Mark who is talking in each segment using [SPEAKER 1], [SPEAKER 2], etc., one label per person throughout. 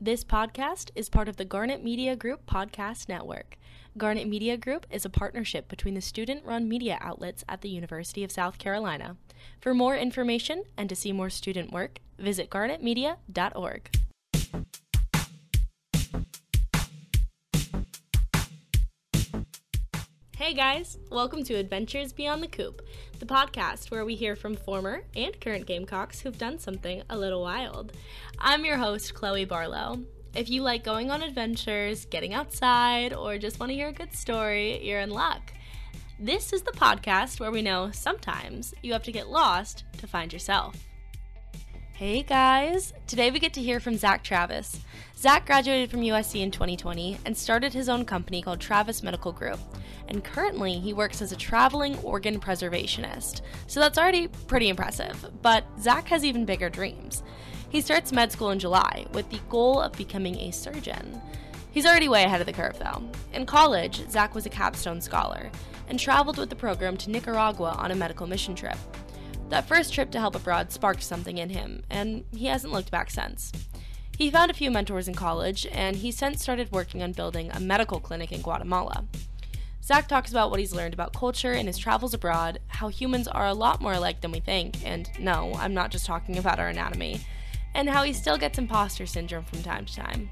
[SPEAKER 1] This podcast is part of the Garnet Media Group podcast network. Garnet Media Group is a partnership between the student run media outlets at the University of South Carolina. For more information and to see more student work, visit garnetmedia.org. Hey guys, welcome to Adventures Beyond the Coop, the podcast where we hear from former and current Gamecocks who've done something a little wild. I'm your host, Chloe Barlow. If you like going on adventures, getting outside, or just want to hear a good story, you're in luck. This is the podcast where we know sometimes you have to get lost to find yourself. Hey guys! Today we get to hear from Zach Travis. Zach graduated from USC in 2020 and started his own company called Travis Medical Group. And currently, he works as a traveling organ preservationist. So that's already pretty impressive. But Zach has even bigger dreams. He starts med school in July with the goal of becoming a surgeon. He's already way ahead of the curve, though. In college, Zach was a capstone scholar and traveled with the program to Nicaragua on a medical mission trip. That first trip to help abroad sparked something in him, and he hasn't looked back since. He found a few mentors in college, and he since started working on building a medical clinic in Guatemala. Zach talks about what he's learned about culture in his travels abroad, how humans are a lot more alike than we think, and no, I'm not just talking about our anatomy, and how he still gets imposter syndrome from time to time.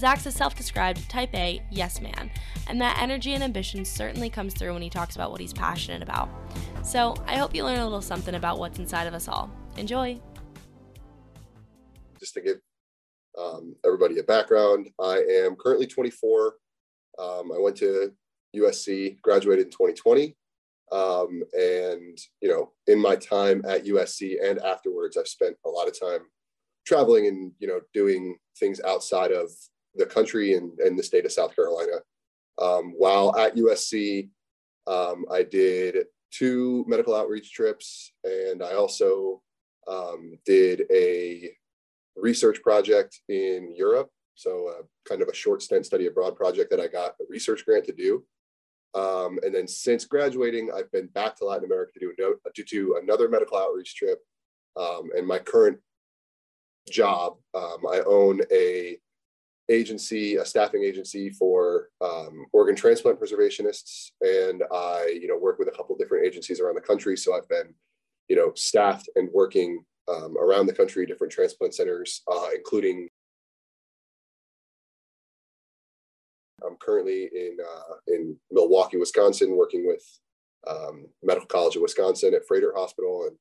[SPEAKER 1] Zach's a self described type A yes man, and that energy and ambition certainly comes through when he talks about what he's passionate about. So I hope you learn a little something about what's inside of us all. Enjoy!
[SPEAKER 2] Just to give um, everybody a background. I am currently 24. Um, I went to USC, graduated in 2020. Um, and, you know, in my time at USC and afterwards, I've spent a lot of time traveling and, you know, doing things outside of the country and, and the state of South Carolina. Um, while at USC, um, I did two medical outreach trips and I also um, did a research project in Europe. So, uh, kind of a short stint study abroad project that I got a research grant to do. Um, and then since graduating, I've been back to Latin America to do, no, to do another medical outreach trip. Um, and my current job, um, I own a agency, a staffing agency for um, organ transplant preservationists, and I, you know, work with a couple different agencies around the country. So I've been, you know, staffed and working um, around the country, different transplant centers, uh, including. I'm currently in uh, in Milwaukee, Wisconsin, working with um, Medical College of Wisconsin at Froedtert Hospital, and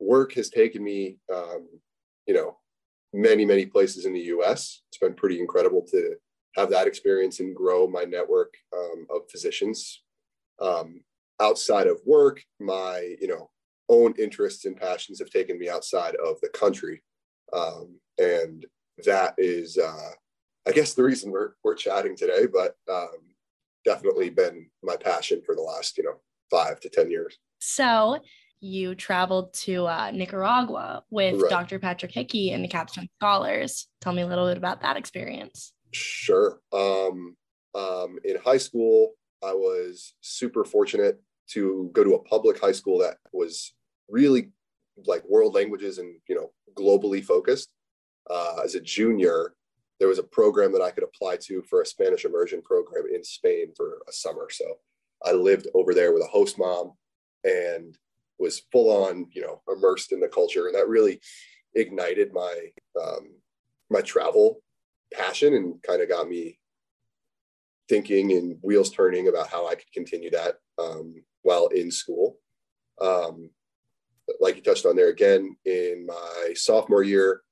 [SPEAKER 2] work has taken me, um, you know, many many places in the U.S. It's been pretty incredible to have that experience and grow my network um, of physicians. Um, outside of work, my you know own interests and passions have taken me outside of the country. Um, and that is, uh, I guess, the reason we're, we're chatting today, but um, definitely been my passion for the last, you know, five to 10 years.
[SPEAKER 1] So you traveled to uh, Nicaragua with right. Dr. Patrick Hickey and the Capstone Scholars. Tell me a little bit about that experience.
[SPEAKER 2] Sure. Um, um, in high school, I was super fortunate to go to a public high school that was really like world languages and you know globally focused. Uh, as a junior, there was a program that I could apply to for a Spanish immersion program in Spain for a summer. So I lived over there with a host mom and was full on, you know, immersed in the culture, and that really ignited my um, my travel passion and kind of got me thinking and wheels turning about how I could continue that um, while in school. Um, like you touched on there again, in my sophomore year,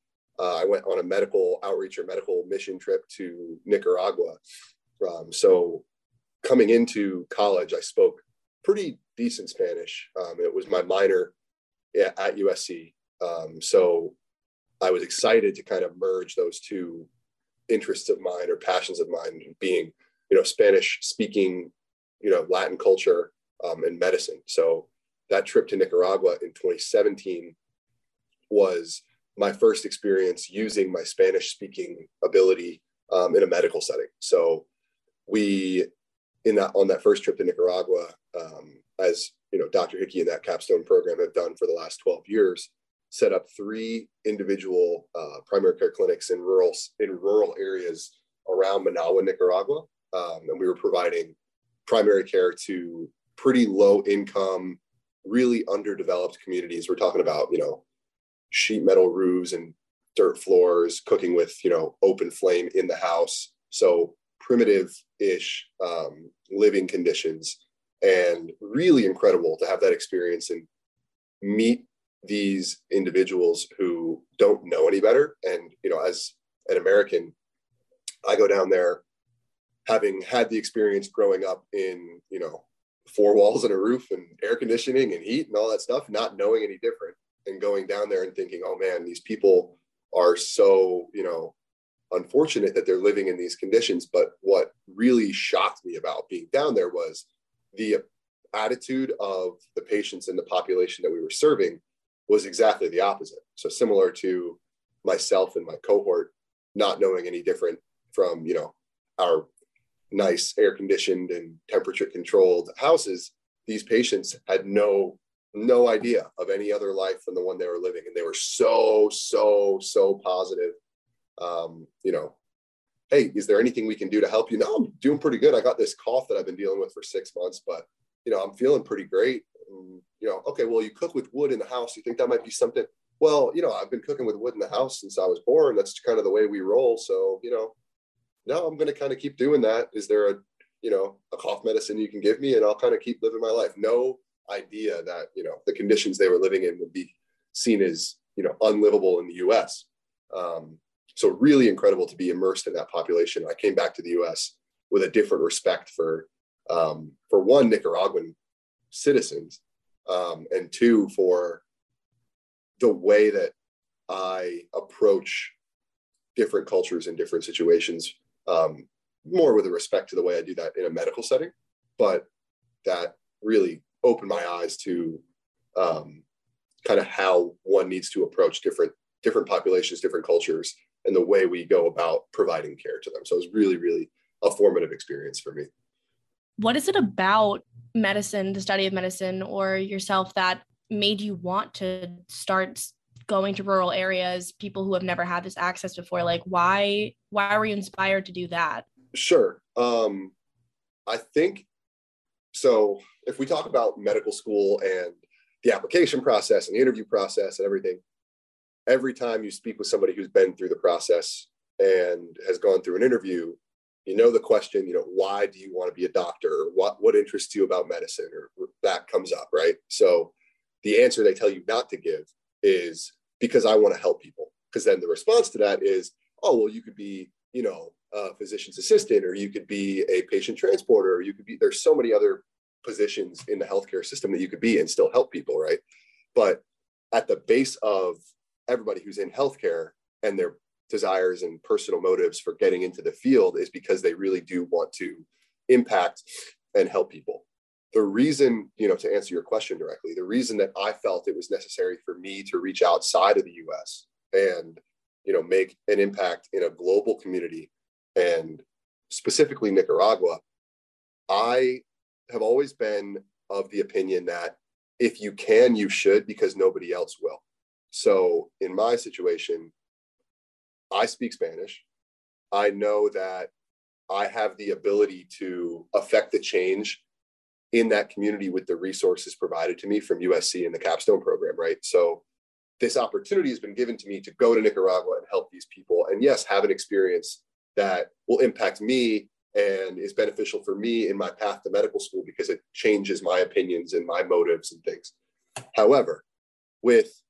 [SPEAKER 2] uh, I went on a medical outreach or medical mission trip to Nicaragua. Um, so coming into college, I spoke pretty decent Spanish. Um, it was my minor at USC. Um, so I was excited to kind of merge those two interests of mine or passions of mine being, you know, Spanish speaking, you know, Latin culture um, and medicine. So that trip to Nicaragua in 2017 was my first experience using my Spanish speaking ability um, in a medical setting. So we, in that on that first trip to Nicaragua, um, as you know, Dr. Hickey and that capstone program have done for the last 12 years, set up three individual uh, primary care clinics in rural in rural areas around Managua, Nicaragua, um, and we were providing primary care to pretty low income, really underdeveloped communities. We're talking about you know sheet metal roofs and dirt floors, cooking with you know open flame in the house, so primitive-ish um, living conditions, and really incredible to have that experience and meet these individuals who don't know any better. And, you know, as an American, I go down there having had the experience growing up in, you know, four walls and a roof and air conditioning and heat and all that stuff, not knowing any different and going down there and thinking, oh man, these people are so, you know, unfortunate that they're living in these conditions. But what really shocked me about being down there was the attitude of the patients in the population that we were serving was exactly the opposite. So similar to myself and my cohort, not knowing any different from you know our nice air conditioned and temperature controlled houses, these patients had no no idea of any other life than the one they were living, and they were so so so positive. Um, you know, hey, is there anything we can do to help you? No, I'm doing pretty good. I got this cough that I've been dealing with for six months, but you know, I'm feeling pretty great. And, you know, okay, well, you cook with wood in the house. You think that might be something? Well, you know, I've been cooking with wood in the house since I was born. That's kind of the way we roll. So, you know, no, I'm going to kind of keep doing that. Is there a, you know, a cough medicine you can give me and I'll kind of keep living my life? No idea that, you know, the conditions they were living in would be seen as, you know, unlivable in the US. Um, so really incredible to be immersed in that population. I came back to the US with a different respect for um, for one Nicaraguan citizens, um, and two for the way that I approach different cultures in different situations, um, more with a respect to the way I do that in a medical setting, but that really opened my eyes to um, kind of how one needs to approach different different populations, different cultures, and the way we go about providing care to them. So it was really, really a formative experience for me
[SPEAKER 1] what is it about medicine, the study of medicine, or yourself that made you want to start going to rural areas, people who have never had this access before? Like, why why were you inspired to do that?
[SPEAKER 2] Sure. Um, I think so. If we talk about medical school and the application process and the interview process and everything, every time you speak with somebody who's been through the process and has gone through an interview, you know the question you know why do you want to be a doctor? What what interests you about medicine? Or that comes up right? So the answer they tell you not to give is because i want to help people. Because then the response to that is oh well you could be you know a physician's assistant or you could be a patient transporter or you could be there's so many other positions in the healthcare system that you could be and still help people right? But at the base of everybody who's in healthcare and they're desires and personal motives for getting into the field is because they really do want to impact and help people. The reason, you know, to answer your question directly, the reason that I felt it was necessary for me to reach outside of the US and, you know, make an impact in a global community and specifically Nicaragua, I have always been of the opinion that if you can, you should because nobody else will. So in my situation, I speak Spanish. I know that I have the ability to affect the change in that community with the resources provided to me from USC and the capstone program, right? So this opportunity has been given to me to go to Nicaragua and help these people. And yes, have an experience that will impact me and is beneficial for me in my path to medical school because it changes my opinions and my motives and things. However, with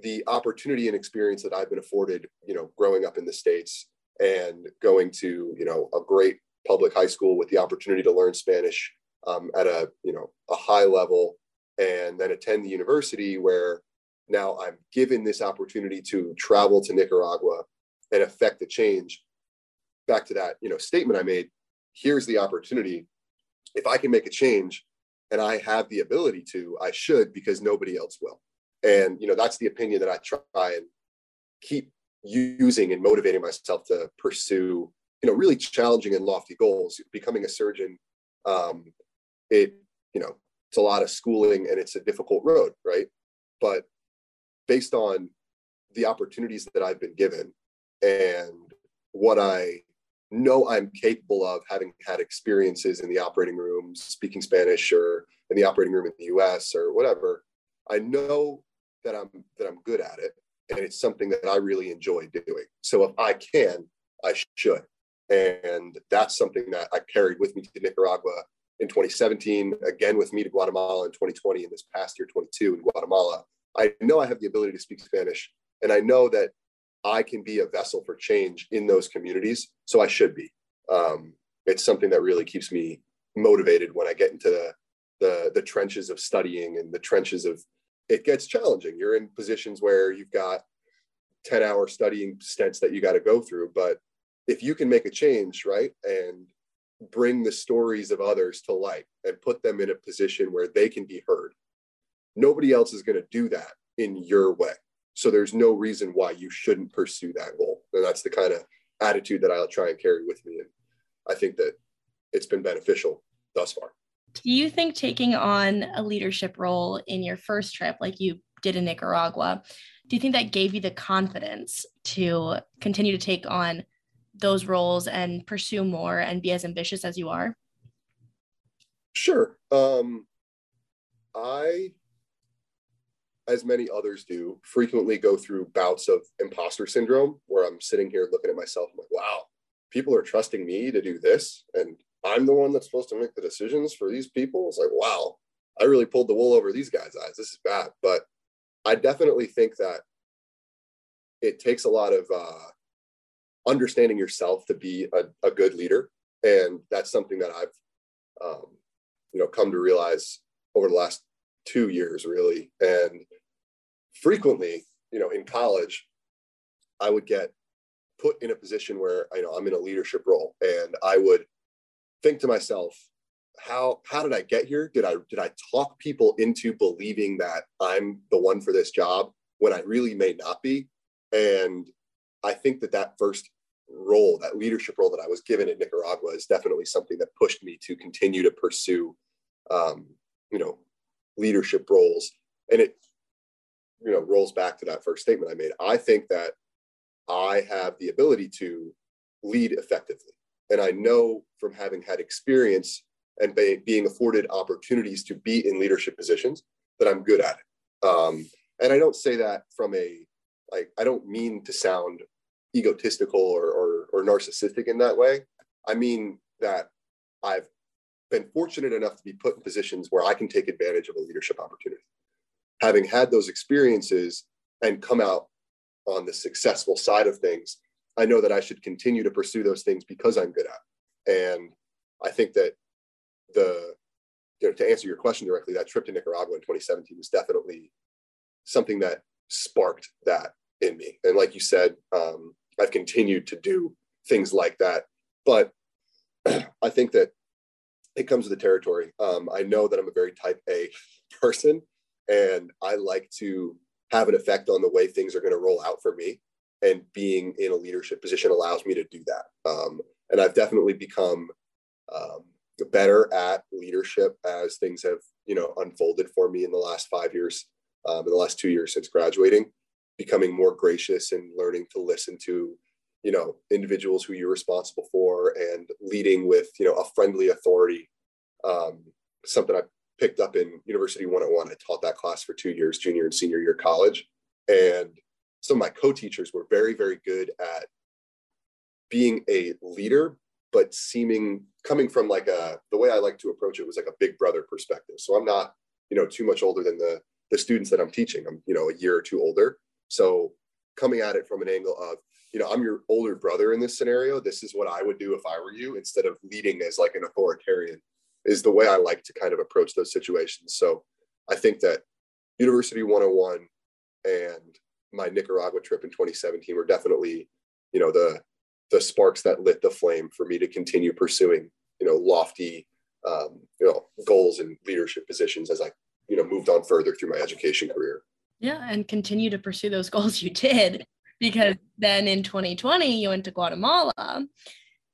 [SPEAKER 2] the opportunity and experience that I've been afforded, you know, growing up in the States and going to, you know, a great public high school with the opportunity to learn Spanish um, at a, you know, a high level and then attend the university where now I'm given this opportunity to travel to Nicaragua and affect the change. Back to that, you know, statement I made, here's the opportunity. If I can make a change and I have the ability to, I should because nobody else will and you know that's the opinion that i try and keep using and motivating myself to pursue you know really challenging and lofty goals. Becoming a surgeon um it you know it's a lot of schooling and it's a difficult road right? But based on the opportunities that I've been given and what I know I'm capable of having had experiences in the operating room, speaking Spanish or in the operating room in the US or whatever, I know that I'm that I'm good at it and it's something that I really enjoy doing. So if I can, I should. And that's something that I carried with me to Nicaragua in 2017, again with me to Guatemala in 2020, and this past year, 22 in Guatemala. I know I have the ability to speak Spanish, and I know that I can be a vessel for change in those communities. So I should be. Um, it's something that really keeps me motivated when I get into the, the, the trenches of studying and the trenches of it gets challenging. You're in positions where you've got 10 hour studying stints that you got to go through. But if you can make a change, right, and bring the stories of others to light and put them in a position where they can be heard, nobody else is going to do that in your way. So there's no reason why you shouldn't pursue that goal. And that's the kind of attitude that I'll try and carry with me. And I think that it's been beneficial thus far.
[SPEAKER 1] Do you think taking on a leadership role in your first trip, like you did in Nicaragua, do you think that gave you the confidence to continue to take on those roles and pursue more and be as ambitious as you are?
[SPEAKER 2] Sure. Um, I, as many others do, frequently go through bouts of imposter syndrome where I'm sitting here looking at myself, I'm like, wow, people are trusting me to do this. And I'm the one that's supposed to make the decisions for these people. It's like, wow, I really pulled the wool over these guys' eyes. This is bad. But I definitely think that it takes a lot of uh, understanding yourself to be a, a, good leader. And that's something that I've, um, you know, come to realize over the last two years, really. And frequently, you know, in college, I would get put in a position where, you know, I'm in a leadership role and I would think to myself, how how did I get here? Did I did I talk people into believing that I'm the one for this job when I really may not be? And I think that that first role, that leadership role that I was given in Nicaragua, is definitely something that pushed me to continue to pursue, um, you know, leadership roles. And it, you know, rolls back to that first statement I made. I think that I have the ability to lead effectively. And I know from having had experience and be, being afforded opportunities to be in leadership positions that I'm good at it. Um, and I don't say that from a, like, I don't mean to sound egotistical or, or, or narcissistic in that way. I mean that I've been fortunate enough to be put in positions where I can take advantage of a leadership opportunity. Having had those experiences and come out on the successful side of things, I know that I should continue to pursue those things because I'm good at. It. And I think that the, you know, to answer your question directly, that trip to Nicaragua in 2017 was definitely something that sparked that in me. And like you said, um, I've continued to do things like that. But I think that it comes with the territory. Um, I know that I'm a very type A person, and I like to have an effect on the way things are going to roll out for me and being in a leadership position allows me to do that. Um, and I've definitely become um, better at leadership as things have, you know, unfolded for me in the last five years, um, in the last two years since graduating, becoming more gracious and learning to listen to, you know, individuals who you're responsible for and leading with, you know, a friendly authority. Um, something I picked up in University 101. I taught that class for two years, junior and senior year college. And some of my co-teachers were very very good at being a leader but seeming coming from like a the way i like to approach it was like a big brother perspective. So i'm not you know too much older than the the students that i'm teaching. I'm you know a year or two older. So coming at it from an angle of you know i'm your older brother in this scenario. This is what i would do if i were you instead of leading as like an authoritarian is the way i like to kind of approach those situations. So i think that university 101 and my Nicaragua trip in 2017 were definitely, you know, the the sparks that lit the flame for me to continue pursuing, you know, lofty, um, you know, goals and leadership positions as I, you know, moved on further through my education career.
[SPEAKER 1] Yeah, and continue to pursue those goals you did, because then in 2020 you went to Guatemala.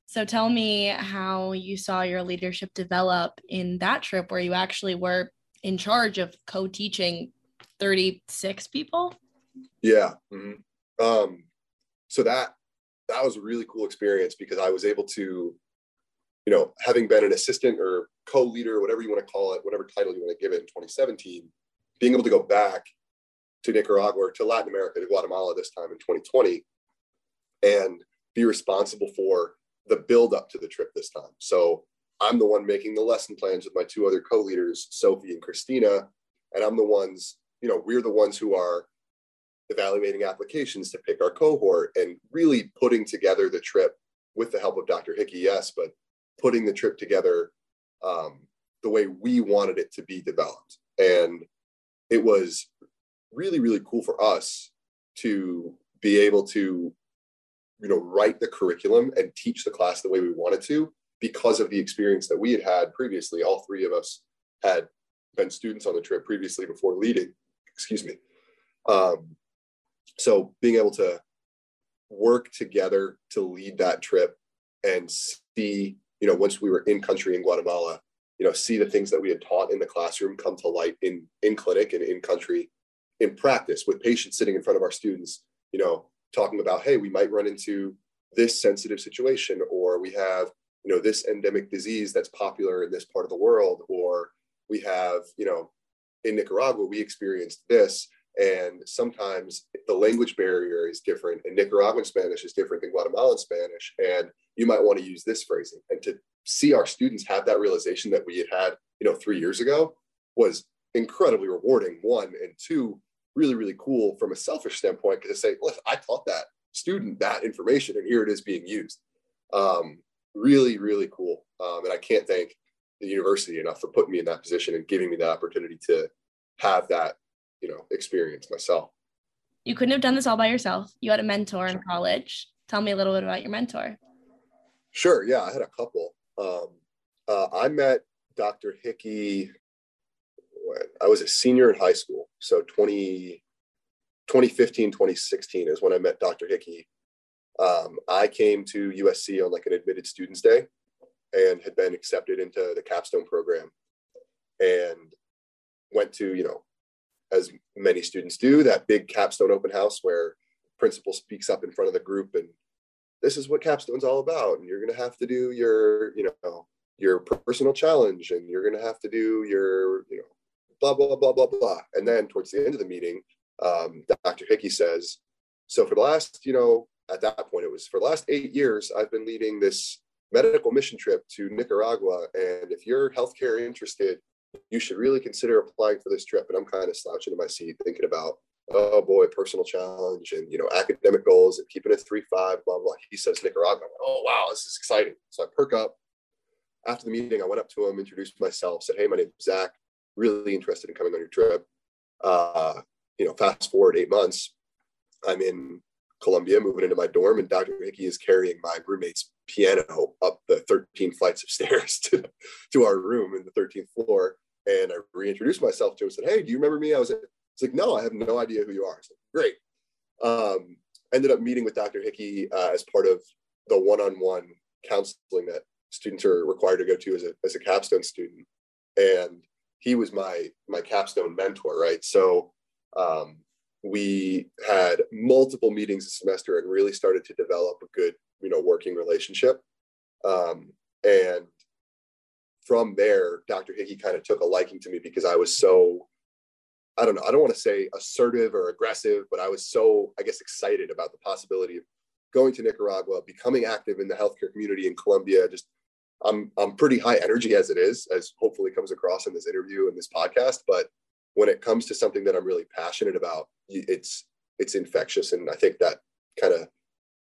[SPEAKER 1] So tell me how you saw your leadership develop in that trip, where you actually were in charge of co-teaching 36 people
[SPEAKER 2] Yeah. Mm-hmm. Um, so that that was a really cool experience because I was able to, you know, having been an assistant or co-leader, whatever you want to call it, whatever title you want to give it in 2017, being able to go back to Nicaragua or to Latin America, to Guatemala this time in 2020, and be responsible for the build up to the trip this time. So I'm the one making the lesson plans with my two other co-leaders, Sophie and Christina, and I'm the ones, you know, we're the ones who are evaluating applications to pick our cohort and really putting together the trip with the help of Dr. Hickey, yes, but putting the trip together um, the way we wanted it to be developed. And it was really, really cool for us to be able to, you know, write the curriculum and teach the class the way we wanted to because of the experience that we had had previously. All three of us had been students on the trip previously before leading, excuse me. Um, so being able to work together to lead that trip and see, you know, once we were in country in Guatemala, you know, see the things that we had taught in the classroom come to light in in clinic and in country in practice with patients sitting in front of our students, you know, talking about, hey, we might run into this sensitive situation, or we have, you know, this endemic disease that's popular in this part of the world, or we have, you know, in Nicaragua, we experienced this and sometimes the language barrier is different, and Nicaraguan Spanish is different than Guatemalan Spanish. And you might want to use this phrasing. And to see our students have that realization that we had had, you know, three years ago was incredibly rewarding. One and two, really, really cool from a selfish standpoint because I say, look, I taught that student that information, and here it is being used. Um, really, really cool. Um, and I can't thank the university enough for putting me in that position and giving me the opportunity to have that you know experience myself.
[SPEAKER 1] You couldn't have done this all by yourself. You had a mentor in college. Tell me a little bit about your mentor.
[SPEAKER 2] Sure yeah i had a couple. Um, uh, i met dr hickey when i was a senior in high school so 20 2015 2016 is when i met dr hickey. Um, i came to usc on like an admitted students day and had been accepted into the capstone program and went to you know as many students do, that big capstone open house where principal speaks up in front of the group and this is what capstone's all about. And you're going to have to do your, you know, your personal challenge and you're going to have to do your, you know, blah, blah, blah, blah, blah. And then towards the end of the meeting, um, Dr. Hickey says, so for the last, you know, at that point, it was for the last eight years, I've been leading this medical mission trip to Nicaragua. And if you're healthcare interested, you should really consider applying for this trip. And I'm kind of slouching in my seat thinking about, oh boy, personal challenge and, you know, academic goals and keeping a three, five, blah, blah. He says Nicaragua. Oh, wow, this is exciting. So I perk up. After the meeting, I went up to him, introduced myself, said, hey, my name is Zach, really interested in coming on your trip. Uh, you know, fast forward eight months, I'm in Columbia, moving into my dorm, and Dr. Hickey is carrying my roommate's piano up the 13 flights of stairs to, to our room in the 13th floor. And I reintroduced myself to him and said, Hey, do you remember me? I was it's like, No, I have no idea who you are. Great. Um, ended up meeting with Dr. Hickey uh, as part of the one on one counseling that students are required to go to as a, as a capstone student. And he was my my capstone mentor, right? So um, we had multiple meetings a semester and really started to develop a good, you know, working relationship. Um, and from there, Dr. Hickey kind of took a liking to me because I was so, I don't know, I don't want to say assertive or aggressive, but I was so, I guess, excited about the possibility of going to Nicaragua, becoming active in the healthcare community in Columbia. Just, I'm, I'm pretty high energy as it is, as hopefully comes across in this interview and this podcast. But when it comes to something that I'm really passionate about, it's, it's infectious. And I think that kind of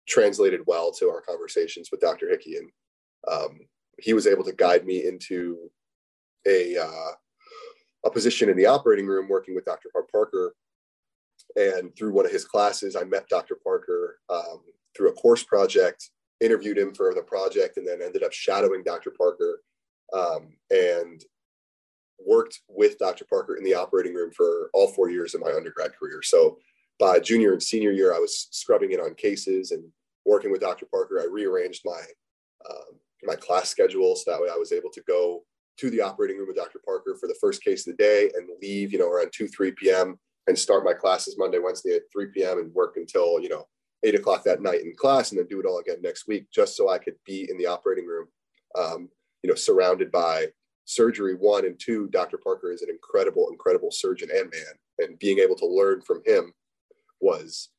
[SPEAKER 2] translated well to our conversations with Dr. Hickey. And um, he was able to guide me into a uh, a position in the operating room working with Dr. Parker. And through one of his classes, I met Dr. Parker um, through a course project, interviewed him for the project, and then ended up shadowing Dr. Parker um, and worked with Dr. Parker in the operating room for all four years of my undergrad career. So by junior and senior year, I was scrubbing in on cases and working with Dr. Parker. I rearranged my um, my class schedule so that way I was able to go to the operating room with Dr. Parker for the first case of the day and leave, you know, around 2, 3 p.m. and start my classes Monday, Wednesday at 3 p.m. and work until, you know, eight o'clock that night in class and then do it all again next week just so I could be in the operating room, um, you know, surrounded by surgery one and two. Dr. Parker is an incredible, incredible surgeon and man. And being able to learn from him was,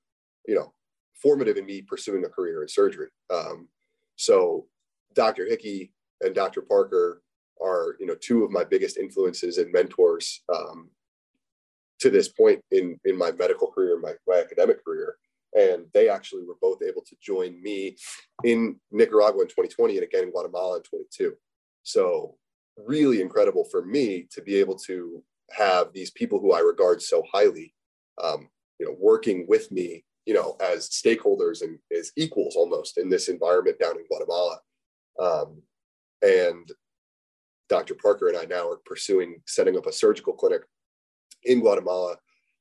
[SPEAKER 2] you know, formative in me pursuing a career in surgery. Um, so Dr. Hickey and Dr. Parker are, you know, two of my biggest influences and mentors um, to this point in in my medical career, my, my academic career. And they actually were both able to join me in Nicaragua in 2020 and again in Guatemala in 22. So really incredible for me to be able to have these people who I regard so highly, um, you know, working with me, you know, as stakeholders and as equals almost in this environment down in Guatemala. Um, and Dr. Parker and I now are pursuing setting up a surgical clinic in Guatemala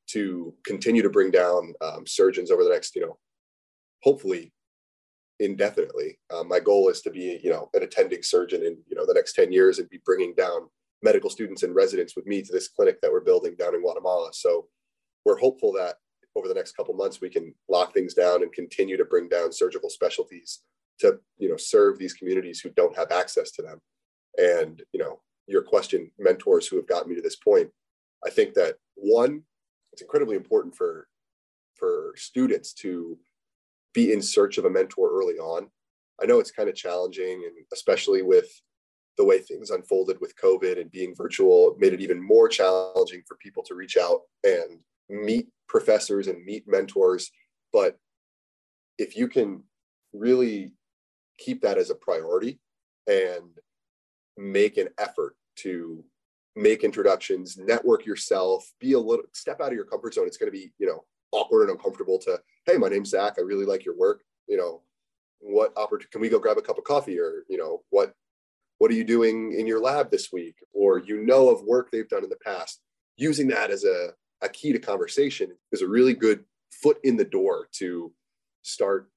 [SPEAKER 2] to continue to bring down um, surgeons over the next, you know, hopefully indefinitely. Um, my goal is to be, you know, an attending surgeon in, you know, the next 10 years and be bringing down medical students and residents with me to this clinic that we're building down in Guatemala. So we're hopeful that over the next couple months we can lock things down and continue to bring down surgical specialties to, you know, serve these communities who don't have access to them. And, you know, your question, mentors who have gotten me to this point, I think that one, it's incredibly important for for students to be in search of a mentor early on. I know it's kind of challenging, and especially with the way things unfolded with COVID and being virtual, made it even more challenging for people to reach out and meet professors and meet mentors. But if you can really keep that as a priority and make an effort to make introductions, network yourself, be a little step out of your comfort zone. It's going to be, you know, awkward and uncomfortable to, hey, my name's Zach. I really like your work. You know, what opportunity can we go grab a cup of coffee or, you know, what what are you doing in your lab this week? Or you know of work they've done in the past. Using that as a, a key to conversation is a really good foot in the door to start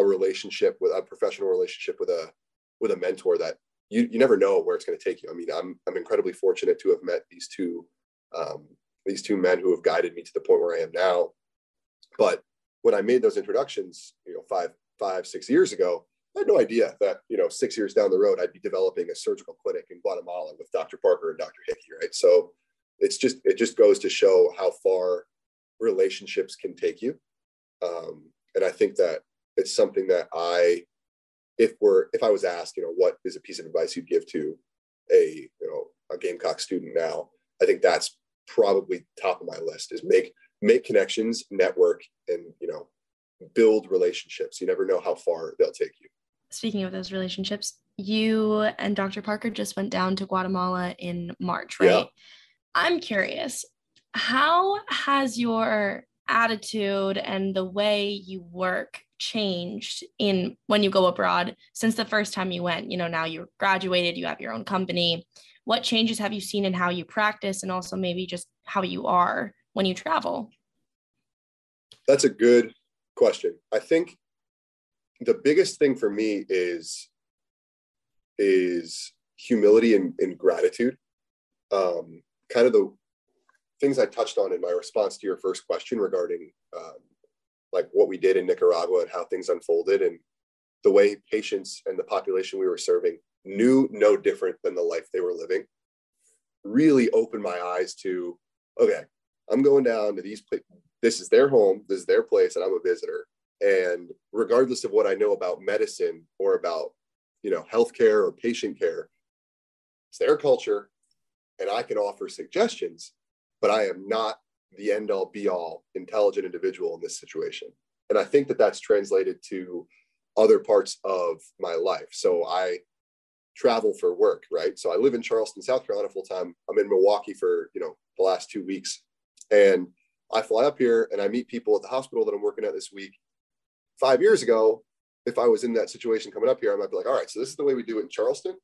[SPEAKER 2] a relationship with a professional relationship with a with a mentor that you, you never know where it's going to take you. I mean, I'm, I'm incredibly fortunate to have met these two, um, these two men who have guided me to the point where I am now. But when I made those introductions, you know, five, five, six years ago, I had no idea that, you know, six years down the road, I'd be developing a surgical clinic in Guatemala with Dr. Parker and Dr. Hickey, right? So it's just, it just goes to show how far relationships can take you. Um, and I think that it's something that I if we're if I was asked, you know, what is a piece of advice you'd give to a you know a Gamecock student now, I think that's probably top of my list is make make connections, network, and you know build relationships. You never know how far they'll take you.
[SPEAKER 1] Speaking of those relationships, you and Dr. Parker just went down to Guatemala in March, right? Yeah. I'm curious, how has your attitude and the way you work changed in when you go abroad since the first time you went? You know now you're graduated you have your own company. What changes have you seen in how you practice and also maybe just how you are when you travel?
[SPEAKER 2] That's a good question. I think the biggest thing for me is is humility and, and gratitude. Um, kind of the things i touched on in my response to your first question regarding um, like what we did in Nicaragua and how things unfolded and the way patients and the population we were serving knew no different than the life they were living really opened my eyes to okay i'm going down to these places this is their home this is their place and i'm a visitor. And regardless of what i know about medicine or about you know healthcare or patient care it's their culture and i can offer suggestions but i am not the end all be all intelligent individual in this situation. And I think that that's translated to other parts of my life. So I travel for work, right? So I live in Charleston, South Carolina full time. I'm in Milwaukee for, you know, the last 2 weeks. And I fly up here and I meet people at the hospital that I'm working at this week. 5 years ago, if I was in that situation coming up here, I might be like, "All right, so this is the way we do it in Charleston.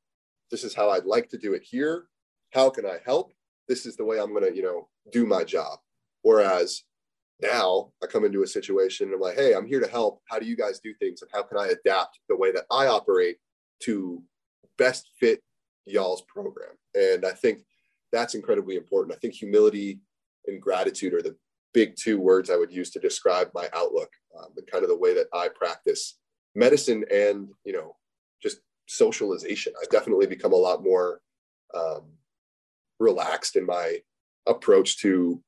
[SPEAKER 2] This is how I'd like to do it here. How can I help? This is the way I'm going to, you know, do my job." Whereas now I come into a situation and I'm like, hey, I'm here to help. How do you guys do things? And how can I adapt the way that I operate to best fit y'all's program? And I think that's incredibly important. I think humility and gratitude are the big two words I would use to describe my outlook um, and kind of the way that I practice medicine and you know just socialization. I've definitely become a lot more um, relaxed in my approach to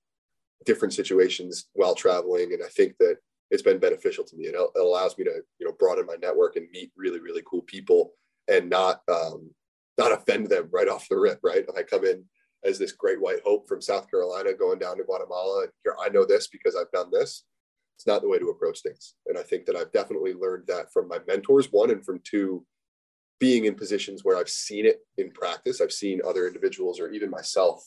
[SPEAKER 2] different situations while traveling, and I think that it's been beneficial to me. It, it allows me to you know broaden my network and meet really really cool people and not um, not offend them right off the rip. Right, I come in as this great white hope from South Carolina going down to Guatemala, and here I know this because I've done this. It's not the way to approach things, and I think that I've definitely learned that from my mentors, one, and from two, being in positions where I've seen it in practice. I've seen other individuals or even myself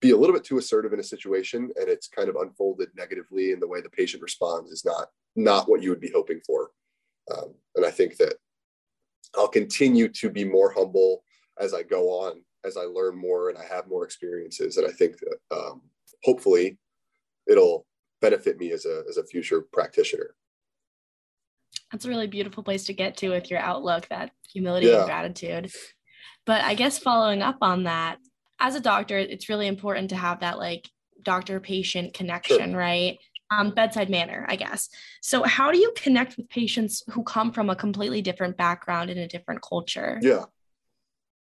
[SPEAKER 2] be a little bit too assertive in a situation and it's kind of unfolded negatively and the way the patient responds is not not what you would be hoping for. Um, and i think that i'll continue to be more humble as i go on as i learn more and i have more experiences. And i think that um, hopefully it'll benefit me as a as a future practitioner.
[SPEAKER 1] That's a really beautiful place to get to with your outlook that humility yeah. and gratitude. But i guess following up on that as a doctor, it's really important to have that like doctor patient connection, sure. right? Um, bedside manner, I guess. So, how do you connect with patients who come from a completely different background in a different culture?
[SPEAKER 2] Yeah,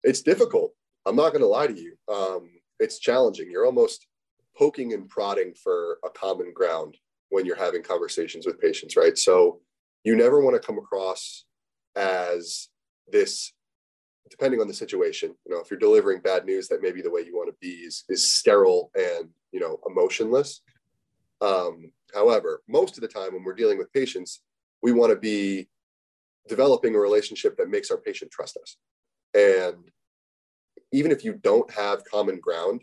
[SPEAKER 2] it's difficult. I'm not going to lie to you. Um, it's challenging. You're almost poking and prodding for a common ground when you're having conversations with patients, right? So, you never want to come across as this depending on the situation, you know, if you're delivering bad news, that maybe the way you want to be is, is sterile and, you know, emotionless. Um, however, most of the time when we're dealing with patients, we want to be developing a relationship that makes our patient trust us. And even if you don't have common ground,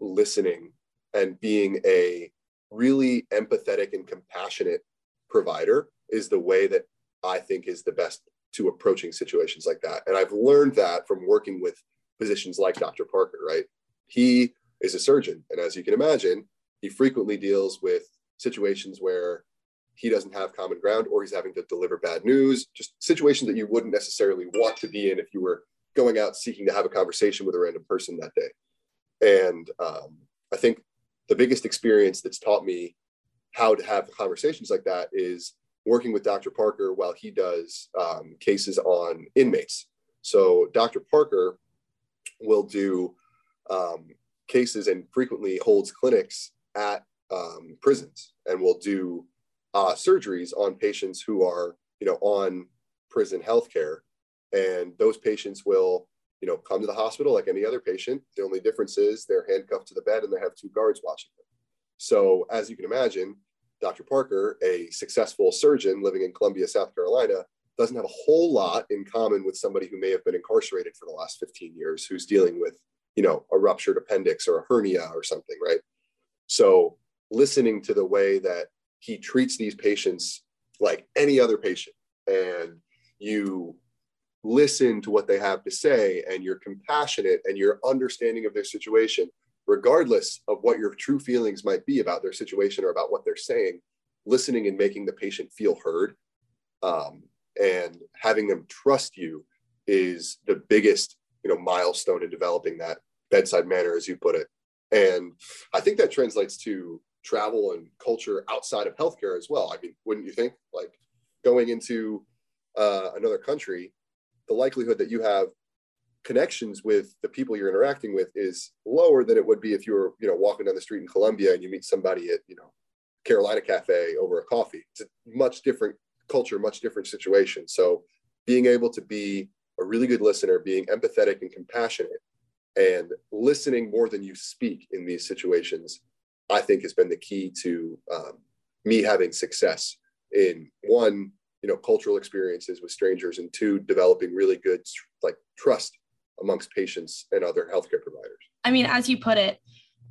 [SPEAKER 2] listening and being a really empathetic and compassionate provider is the way that I think is the best to approaching situations like that. And I've learned that from working with physicians like Dr. Parker, right? He is a surgeon. And as you can imagine, he frequently deals with situations where he doesn't have common ground or he's having to deliver bad news, just situations that you wouldn't necessarily want to be in if you were going out seeking to have a conversation with a random person that day. And um, I think the biggest experience that's taught me how to have conversations like that is working with Dr. Parker while he does um, cases on inmates. So Dr. Parker will do um, cases and frequently holds clinics at um, prisons and will do uh, surgeries on patients who are, you know, on prison healthcare. And those patients will, you know, come to the hospital like any other patient. The only difference is they're handcuffed to the bed and they have two guards watching them. So as you can imagine, Dr. Parker, a successful surgeon living in Columbia, South Carolina, doesn't have a whole lot in common with somebody who may have been incarcerated for the last 15 years who's dealing with, you know, a ruptured appendix or a hernia or something, right? So listening to the way that he treats these patients like any other patient and you listen to what they have to say and you're compassionate and you're understanding of their situation regardless of what your true feelings might be about their situation or about what they're saying, listening and making the patient feel heard um, and having them trust you is the biggest you know milestone in developing that bedside manner as you put it. And i think that translates to travel and culture outside of healthcare as well. I mean wouldn't you think like going into uh, another country the likelihood that you have connections with the people you're interacting with is lower than it would be if you were you know walking down the street in Columbia and you meet somebody at you know Carolina Cafe over a coffee. It's a much different culture, much different situation. So being able to be a really good listener, being empathetic and compassionate, and listening more than you speak in these situations, I think has been the key to um, me having success in one, you know, cultural experiences with strangers, and two, developing really good like trust amongst patients and other healthcare providers.
[SPEAKER 1] I mean, as you put it,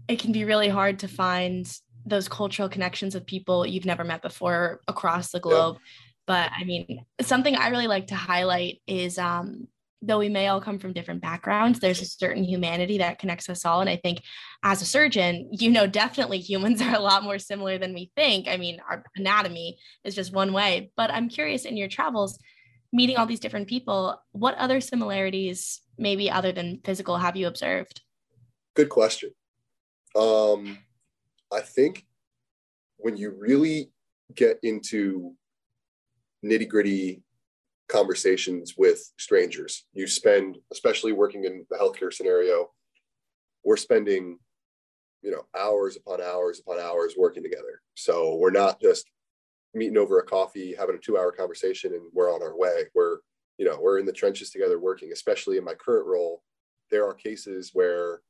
[SPEAKER 1] it can be really hard to find those cultural connections of people you've never met before across the globe. Yeah. But I mean, something I really like to highlight is um, though we may all come from different backgrounds, there's a certain humanity that connects us all. And I think as a surgeon, you know, definitely humans are a lot more similar than we think. I mean, our anatomy is just one way. But I'm curious in your travels, meeting all these different people, what other similarities maybe other than physical have you observed?
[SPEAKER 2] Good question. Um, I think when you really get into nitty gritty conversations with strangers, you spend, especially working in the healthcare scenario, we're spending, you know, hours upon hours upon hours working together. So we're not just meeting over a coffee, having a two hour conversation, and we're on our way. We're, you know, we're in the trenches together working, especially in my current role. There are cases where,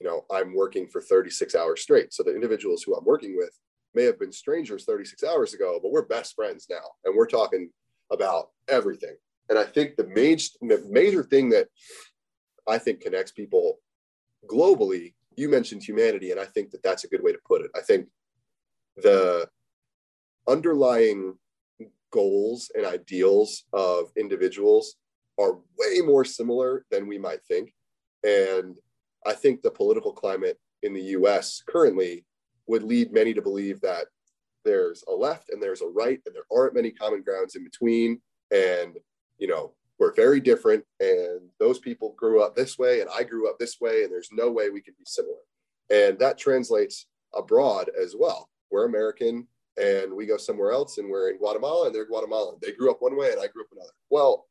[SPEAKER 2] you know, I'm working for 36 hours straight. So the individuals who I'm working with may have been strangers 36 hours ago, but we're best friends now. And we're talking about everything. And I think the major, the major thing that I think connects people globally, you mentioned humanity, and I think that that's a good way to put it. I think the underlying goals and ideals of individuals are way more similar than we might think. And I think the political climate in the US currently would lead many to believe that there's a left and there's a right and there aren't many common grounds in between. And you know we're very different and those people grew up this way and i grew up this way and there's no way we can be similar. And that translates abroad as well. We're american and we go somewhere else and we're in guatemala and they're guatemalan they grew up one way and i grew up another. Well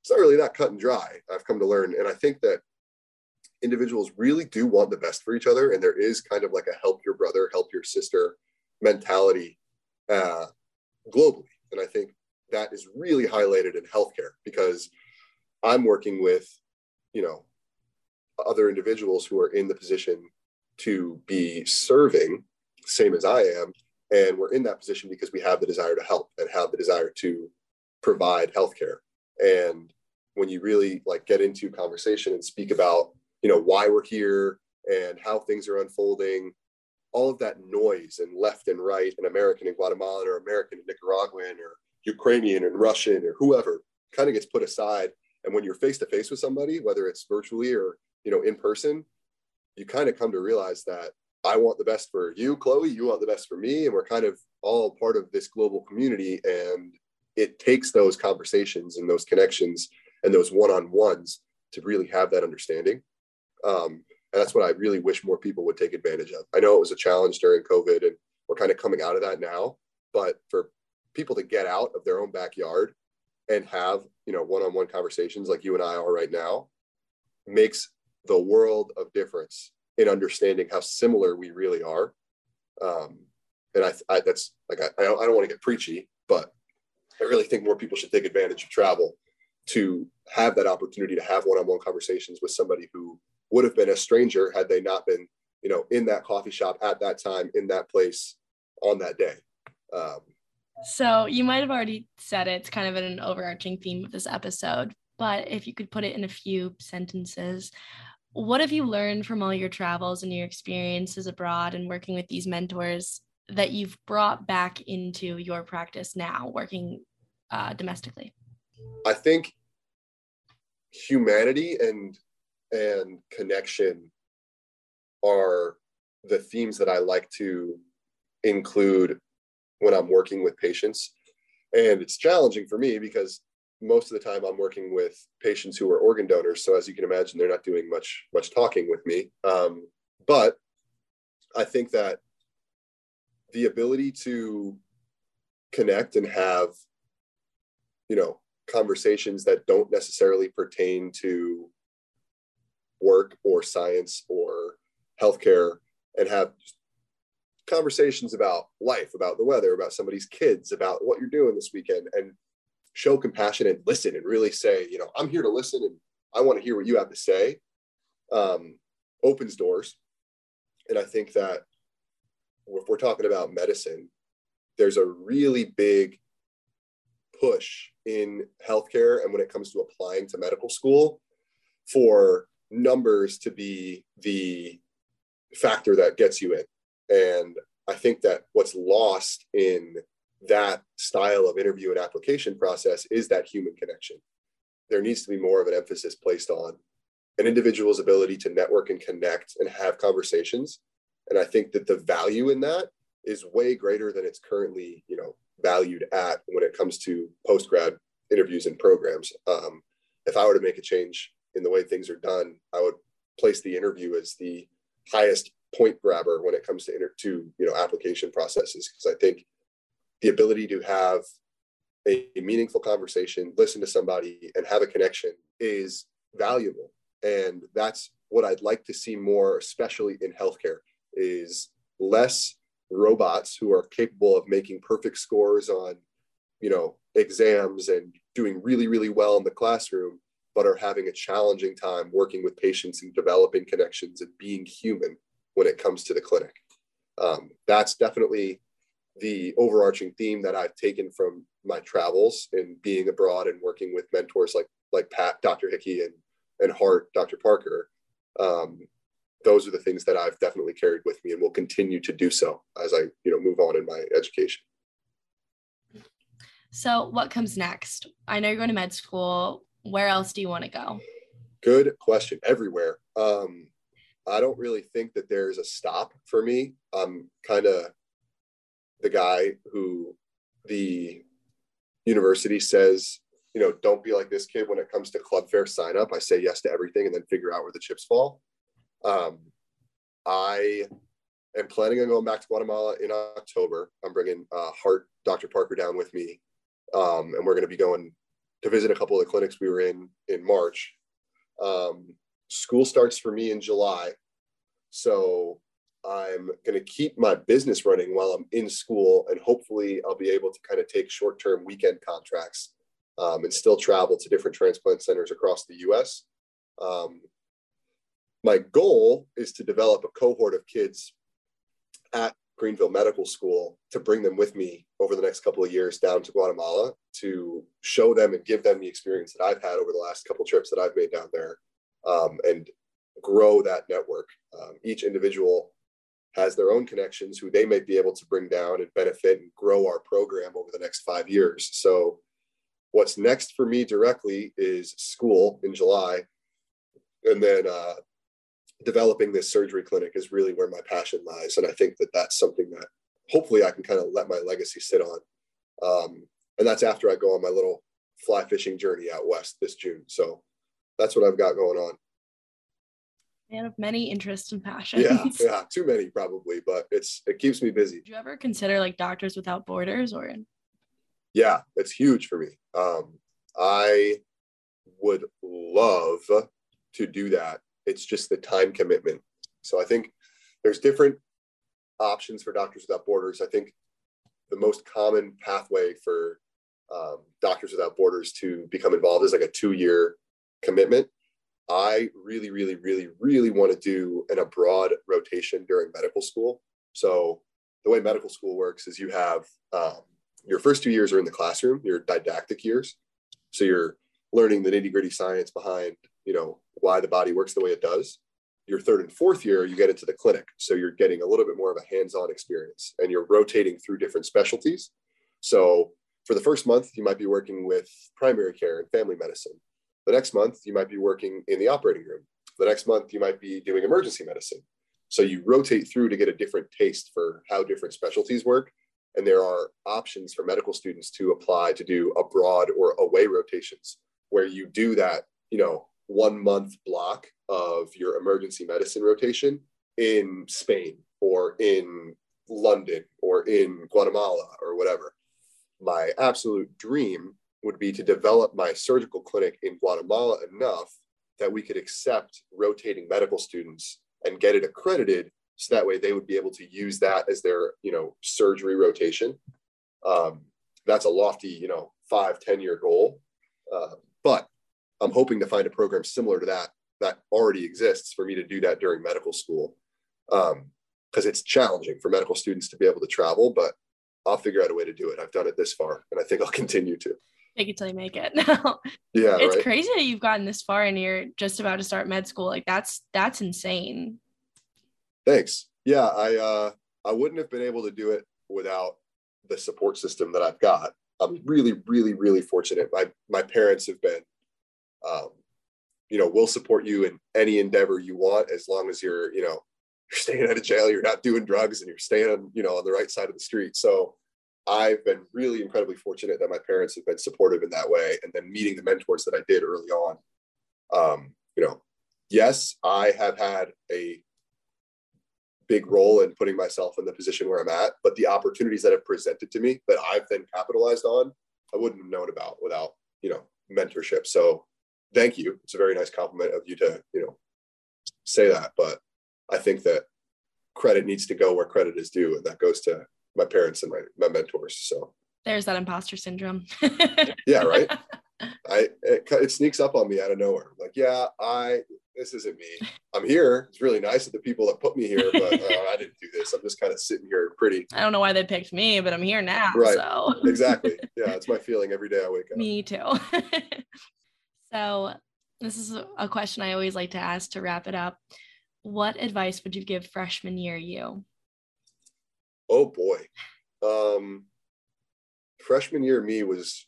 [SPEAKER 2] it's not really that cut and dry i've come to learn and i think that individuals really do want the best for each other and there is kind of like a help your brother help your sister mentality uh, globally and i think that is really highlighted in healthcare because i'm working with you know other individuals who are in the position to be serving same as i am and we're in that position because we have the desire to help and have the desire to provide healthcare. And when you really like get into conversation and speak about you know why we're here and how things are unfolding all of that noise and left and right and american and guatemalan or american and nicaraguan or ukrainian and russian or whoever kind of gets put aside. And when you're face to face with somebody whether it's virtually or you know in person you kind of come to realize that i want the best for you chloe you want the best for me and we're kind of all part of this global community and it takes those conversations and those connections and those one-on-ones to really have that understanding um, and that's what I really wish more people would take advantage of. I know it was a challenge during COVID and we're kind of coming out of that now, but for people to get out of their own backyard and have, you know, one-on-one conversations like you and I are right now makes the world of difference in understanding how similar we really are. Um, and I, I that's like, I, I don't, want to get preachy, but I really think more people should take advantage of travel to have that opportunity to have one-on-one conversations with somebody who would have been a stranger had they not been, you know, in that coffee shop at that time, in that place on that day. Um,
[SPEAKER 1] so you might have already said it, it's kind of an overarching theme of this episode, but if you could put it in a few sentences, what have you learned from all your travels and your experiences abroad and working with these mentors that you've brought back into your practice now, working uh, domestically?
[SPEAKER 2] I think humanity and and connection are the themes that I like to include when I'm working with patients. And it's challenging for me because most of the time I'm working with patients who are organ donors. So as you can imagine, they're not doing much much talking with me. Um, but I think that the ability to connect and have, you know, conversations that don't necessarily pertain to work or science or healthcare and have conversations about life, about the weather, about somebody's kids, about what you're doing this weekend, and show compassion and listen and really say, you know, I'm here to listen and I want to hear what you have to say, um, opens doors. And I think that if we're talking about medicine, there's a really big push in healthcare and when it comes to applying to medical school for numbers to be the factor that gets you in. And I think that what's lost in that style of interview and application process is that human connection. There needs to be more of an emphasis placed on an individual's ability to network and connect and have conversations. And I think that the value in that is way greater than it's currently, you know, valued at when it comes to post grad interviews and programs. Um, if I were to make a change in the way things are done, I would place the interview as the highest point grabber when it comes to inter- to you know application processes because I think the ability to have a, meaningful conversation, listen to somebody, and have a connection is valuable, and that's what I'd like to see more, especially in healthcare, is less robots who are capable of making perfect scores on you know exams and doing really really well in the classroom but are having a challenging time working with patients and developing connections and being human when it comes to the clinic. Um, that's definitely the overarching theme that i've taken from my travels and being abroad and working with mentors like like pat dr hickey and and hart dr parker um, those are the things that I've definitely carried with me and will continue to do so as I, you know, move on in my education.
[SPEAKER 1] So, what comes next? I know you're going to med school. Where else do you want to go?
[SPEAKER 2] Good question. Everywhere. Um, I don't really think that there's a stop for me. I'm kind of the guy who the university says, you know, don't be like this kid when it comes to club fair sign up. I say yes to everything and then figure out where the chips fall. Um, I am planning on going back to Guatemala in October. I'm bringing uh, Hart, Dr. Parker down with me, um, and we're going to be going to visit a couple of the clinics we were in in March. Um, school starts for me in July, so I'm going to keep my business running while I'm in school, and hopefully, I'll be able to kind of take short-term weekend contracts um, and still travel to different transplant centers across the U.S. Um, my goal is to develop a cohort of kids at Greenville Medical School to bring them with me over the next couple of years down to Guatemala to show them and give them the experience that I've had over the last couple trips that I've made down there um, and grow that network. Um, each individual has their own connections who they might be able to bring down and benefit and grow our program over the next five years. So, what's next for me directly is school in July. And then uh, developing this surgery clinic is really where my passion lies. And I think that that's something that hopefully I can kind of let my legacy sit on. Um, and that's after I go on my little fly fishing journey out west this June. So that's what I've got going on.
[SPEAKER 1] Man of many interests and passions.
[SPEAKER 2] Yeah, yeah, too many probably, but it's it keeps me busy.
[SPEAKER 1] Do you ever consider like Doctors Without Borders or?
[SPEAKER 2] Yeah, it's huge for me. Um, I would love to do that it's just the time commitment. So I think there's different options for Doctors Without Borders. I think the most common pathway for um, Doctors Without Borders to become involved is like a two year commitment. I really, really, really, really want to do an abroad rotation during medical school. So the way medical school works is you have um, your first two years are in the classroom, your didactic years. So you're learning the nitty gritty science behind, you know, why the body works the way it does. Your third and fourth year, you get into the clinic. So you're getting a little bit more of a hands on experience and you're rotating through different specialties. So for the first month, you might be working with primary care and family medicine. The next month, you might be working in the operating room. The next month, you might be doing emergency medicine. So you rotate through to get a different taste for how different specialties work. And there are options for medical students to apply to do abroad or away rotations where you do that, you know, one month block of your emergency medicine rotation in Spain or in London or in Guatemala or whatever. My absolute dream would be to develop my surgical clinic in Guatemala enough that we could accept rotating medical students and get it accredited so that way they would be able to use that as their you know surgery rotation um, that's a lofty you know five ten year goal uh, but I'm hoping to find a program similar to that that already exists for me to do that during medical school. Um, because it's challenging for medical students to be able to travel, but I'll figure out a way to do it. I've done it this far and I think I'll continue to.
[SPEAKER 1] Make it till you make it. Now.
[SPEAKER 2] Yeah.
[SPEAKER 1] It's
[SPEAKER 2] right?
[SPEAKER 1] crazy that you've gotten this far and you're just about to start med school. Like that's that's insane.
[SPEAKER 2] Thanks. Yeah, I uh I wouldn't have been able to do it without the support system that I've got. I'm really, really, really fortunate. My my parents have been um, you know, we'll support you in any endeavor you want as long as you're, you know, you're staying out of jail, you're not doing drugs, and you're staying you know, on the right side of the street. So I've been really incredibly fortunate that my parents have been supportive in that way. And then meeting the mentors that I did early on. Um, you know, yes, I have had a big role in putting myself in the position where I'm at. But the opportunities that have presented to me that I've then capitalized on, I wouldn't have known about without, you know, mentorship. So thank you. It's a very nice compliment of you to, you know, say that. But I think that credit needs to go where credit is due. And that goes to my parents and my, my mentors. So
[SPEAKER 1] there's that imposter syndrome.
[SPEAKER 2] yeah, right. I it, it, sneaks up on me out of nowhere. Like, yeah, I this isn't me. I'm here. It's really nice of the people that put me here, but uh, I didn't do this. I'm just kind of sitting here, pretty.
[SPEAKER 1] I don't know why they picked me, but I'm here now.
[SPEAKER 2] Right.
[SPEAKER 1] So
[SPEAKER 2] exactly. Yeah, it's my feeling every day I wake up.
[SPEAKER 1] Me too. so this is a question I always like to ask to wrap it up. What advice would you give freshman year you?
[SPEAKER 2] Oh boy. Um, freshman year me was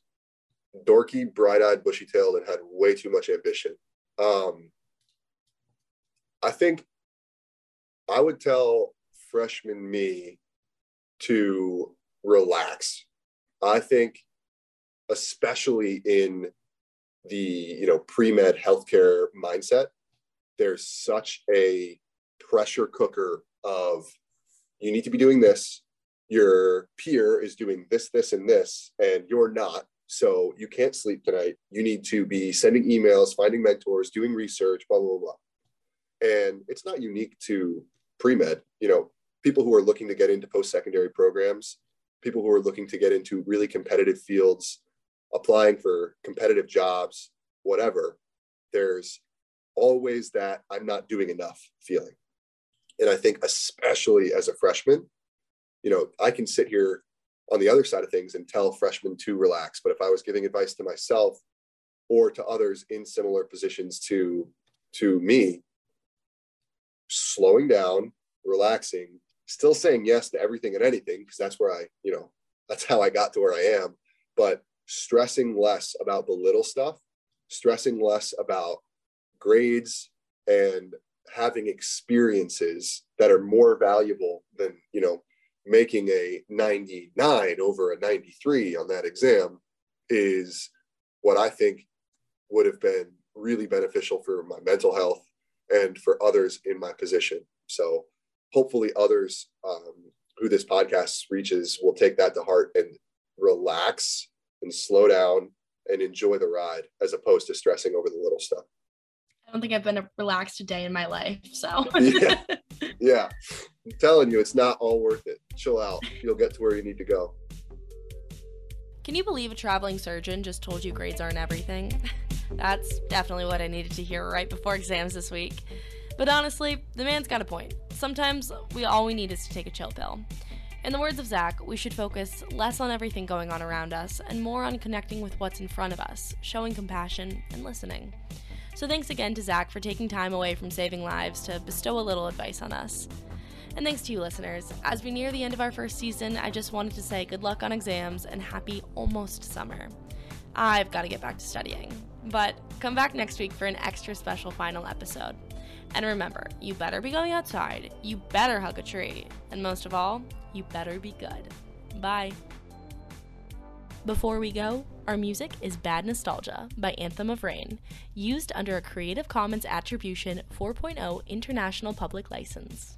[SPEAKER 2] dorky, bright-eyed, bushy-tailed, and had way too much ambition. Um, I think I would tell freshman me to relax. I think, especially in the you know pre-med healthcare mindset, there's such a pressure cooker of you need to be doing this. Your peer is doing this, this, and this, and you're not. So you can't sleep tonight. You need to be sending emails, finding mentors, doing research, blah, blah, blah. And it's not unique to pre med. You know, people who are looking to get into post secondary programs, people who are looking to get into really competitive fields, applying for competitive jobs, whatever, there's always that I'm not doing enough feeling. And I think, especially as a freshman, you know, I can sit here on the other side of things and tell freshmen to relax. But if I was giving advice to myself or to others in similar positions to to me, slowing down, relaxing, still saying yes to everything and anything, because that's where I, you know, that's how I got to where I am. But stressing less about the little stuff, stressing less about grades and having experiences that are more valuable than, you know, making a 99 over a 93 on that exam is what I think would have been really beneficial for my mental health and for others in my position. So hopefully others um, who this podcast reaches will take that to heart and relax and slow down and enjoy the ride as opposed to stressing over the little stuff.
[SPEAKER 1] I don't think I've been a relaxed day in my life. So
[SPEAKER 2] yeah. yeah. I'm telling you, it's not all worth it. Chill out. You'll get to where you need to go.
[SPEAKER 1] Can you believe a traveling surgeon just told you grades aren't everything? That's definitely what I needed to hear right before exams this week. But honestly, the man's got a point. Sometimes we all we need is to take a chill pill. In the words of Zach, we should focus less on everything going on around us and more on connecting with what's in front of us, showing compassion and listening. So thanks again to Zach for taking time away from saving lives to bestow a little advice on us. And thanks to you, listeners. As we near the end of our first season, I just wanted to say good luck on exams and happy almost summer. I've got to get back to studying. But come back next week for an extra special final episode. And remember, you better be going outside, you better hug a tree, and most of all, you better be good. Bye. Before we go, our music is Bad Nostalgia by Anthem of Rain, used under a Creative Commons Attribution 4.0 International Public License.